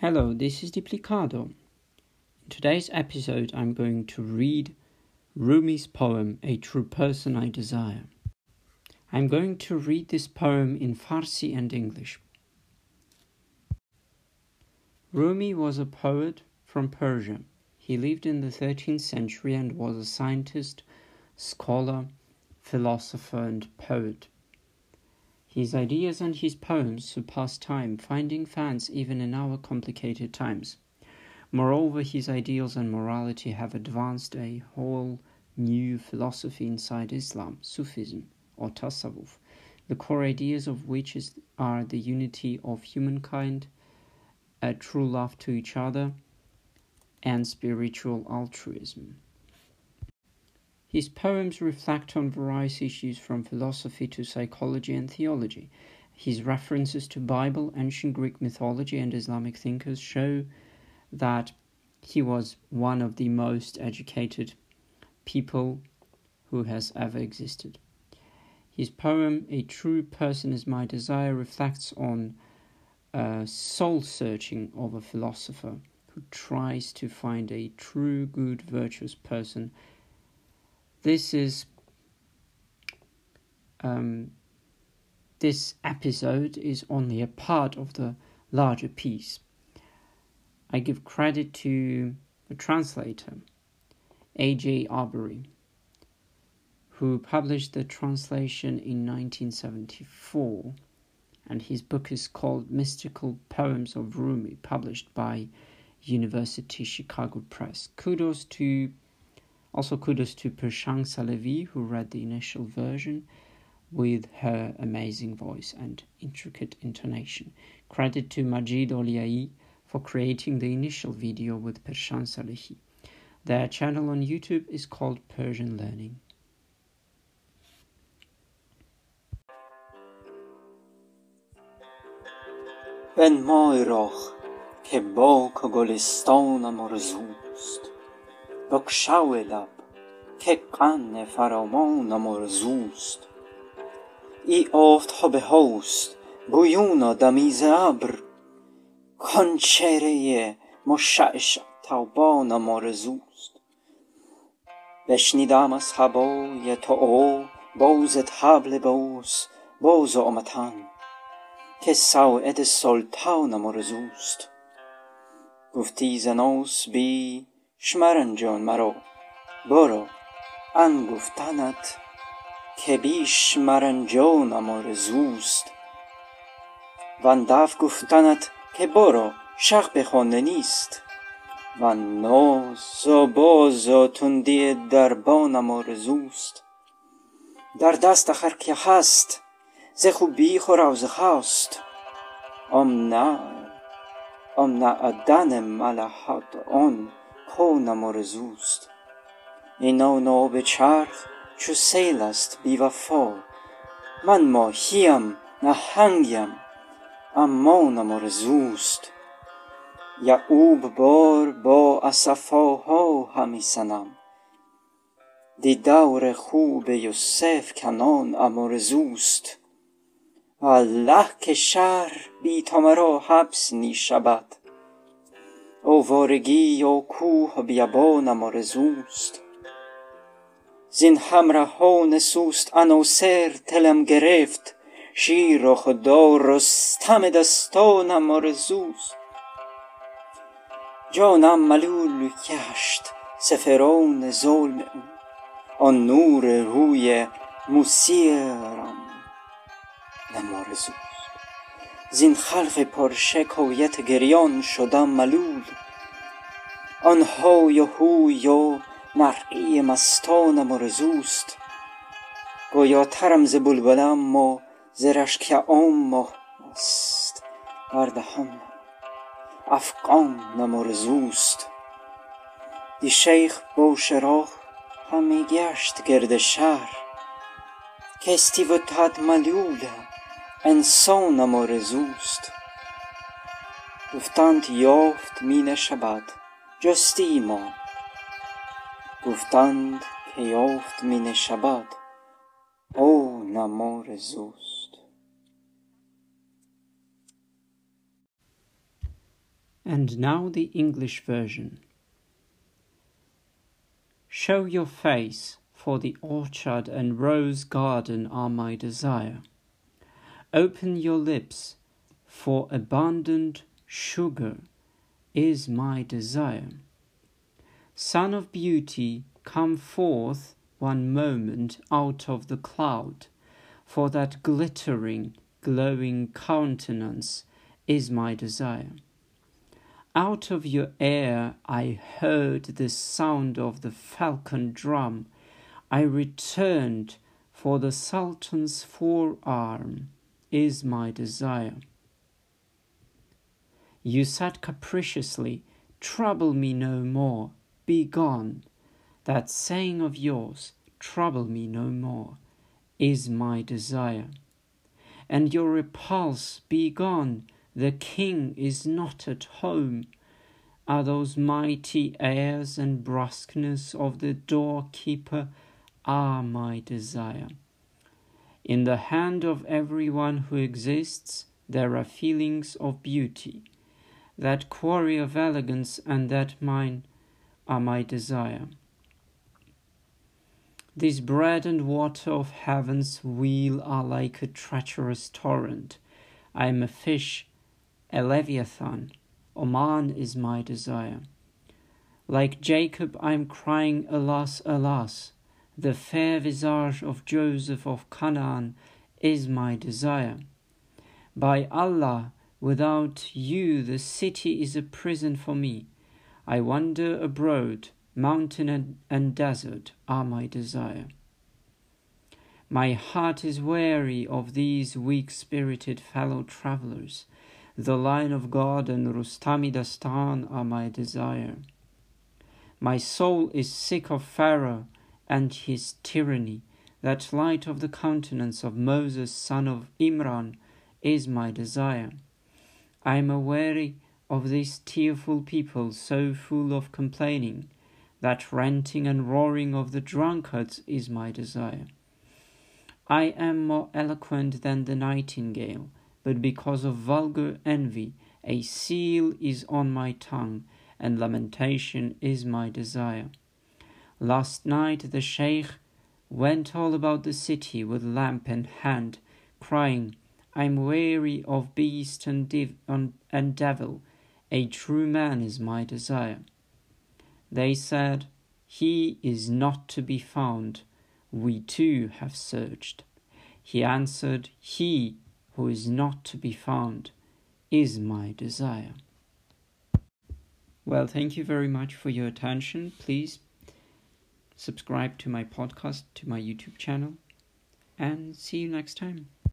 Hello, this is Diplikado. In today's episode, I'm going to read Rumi's poem, A True Person I Desire. I'm going to read this poem in Farsi and English. Rumi was a poet from Persia. He lived in the 13th century and was a scientist, scholar, philosopher, and poet. His ideas and his poems surpass time, finding fans even in our complicated times. Moreover, his ideals and morality have advanced a whole new philosophy inside Islam, Sufism, or Tasawwuf, the core ideas of which is, are the unity of humankind, a true love to each other, and spiritual altruism. His poems reflect on various issues from philosophy to psychology and theology. His references to Bible, ancient Greek mythology, and Islamic thinkers show that he was one of the most educated people who has ever existed. His poem, A True Person is My Desire, reflects on a soul searching of a philosopher who tries to find a true, good, virtuous person this is um, this episode is only a part of the larger piece. I give credit to the translator, A.J. Arberry, who published the translation in 1974, and his book is called Mystical Poems of Rumi, published by University Chicago Press. Kudos to also, kudos to Pershang Salehi, who read the initial version with her amazing voice and intricate intonation. Credit to Majid Olyaei for creating the initial video with Pershang Salehi. Their channel on YouTube is called Persian Learning. بنمای راه که باک و گلستانم آرزوست بگشاو لب که غم فرامانم آرزوست ای آفتاب هاست بویون دمیز ابر کان چهره مشعشع تابانم آرزوست بشنیدم از هوای تو او باز طبل باز باز آمتن که ساعد سلطانم آرزوست گفتی ز بی جان مرا برو. ان گفتنت که بیش مرنجانم آرزوست. وان دف گفتنت که برو شق بخوانده نیست. وان ناز و باز و تندی دربانم آرزوست. در دست هر که هست ز خوبی خور و خواست. ام نه ام نه ادن ملحت آن. کونم آرزوست. این آب چرخ چو سیل است بی وفا. من ماهیم نهنگم امانم آرزوست. یعقوب بار با اسفاها همی سنم دی دور خوب یوسف کنانم آرزوست. والله که شهر بی تو مرا حبس نی شود. آوارگی و کوه بیابانم آرزوست. زین همرهان سوست عناصر دلم گرفت شیر و خدا رستم دستانم آرزوست. جانم ملول گشت ز فرعون ظلم او آن نور روی موسیرم آرزوست زین خلق پرشکایت گریان شدم ملول. آن های و هوی و نرقی مستانم آرزوست گویاترم ز بلبلم و ز رشک عام است بر دهان افغانم آرزوست دی شیخ بوشهرها همی گشت گرد شهر. And so, amor es just. Pourtant joft mine Shabbat, yo stimo. Pourtant che joft mine shabat, oh, amor es just. And now the English version. Show your face, for the orchard and rose garden are my desire. Open your lips, for abundant sugar is my desire. Son of beauty, come forth one moment out of the cloud, for that glittering, glowing countenance is my desire. Out of your air I heard the sound of the falcon drum. I returned, for the Sultan's forearm is my desire. You said capriciously, Trouble me no more, be gone. That saying of yours, Trouble me no more, is my desire. And your repulse, be gone the king is not at home. Are those mighty airs and brusqueness of the doorkeeper are my desire. In the hand of every one who exists there are feelings of beauty. That quarry of elegance and that mine are my desire. This bread and water of heaven's wheel are like a treacherous torrent. I am a fish a Leviathan. Oman is my desire. Like Jacob, I am crying, Alas, alas! The fair visage of Joseph of Canaan is my desire. By Allah, without you, the city is a prison for me. I wander abroad, mountain and, and desert are my desire. My heart is weary of these weak spirited fellow travellers. The line of God and Rustami Dastan are my desire. My soul is sick of Pharaoh and his tyranny. That light of the countenance of Moses, son of Imran, is my desire. I am aweary of this tearful people so full of complaining. That ranting and roaring of the drunkards is my desire. I am more eloquent than the nightingale but because of vulgar envy, a seal is on my tongue, and lamentation is my desire. Last night the Sheikh went all about the city with lamp in hand, crying, I am weary of beast and, div- and devil, a true man is my desire. They said, He is not to be found. We too have searched. He answered, He who is not to be found is my desire. Well, thank you very much for your attention. Please subscribe to my podcast, to my YouTube channel, and see you next time.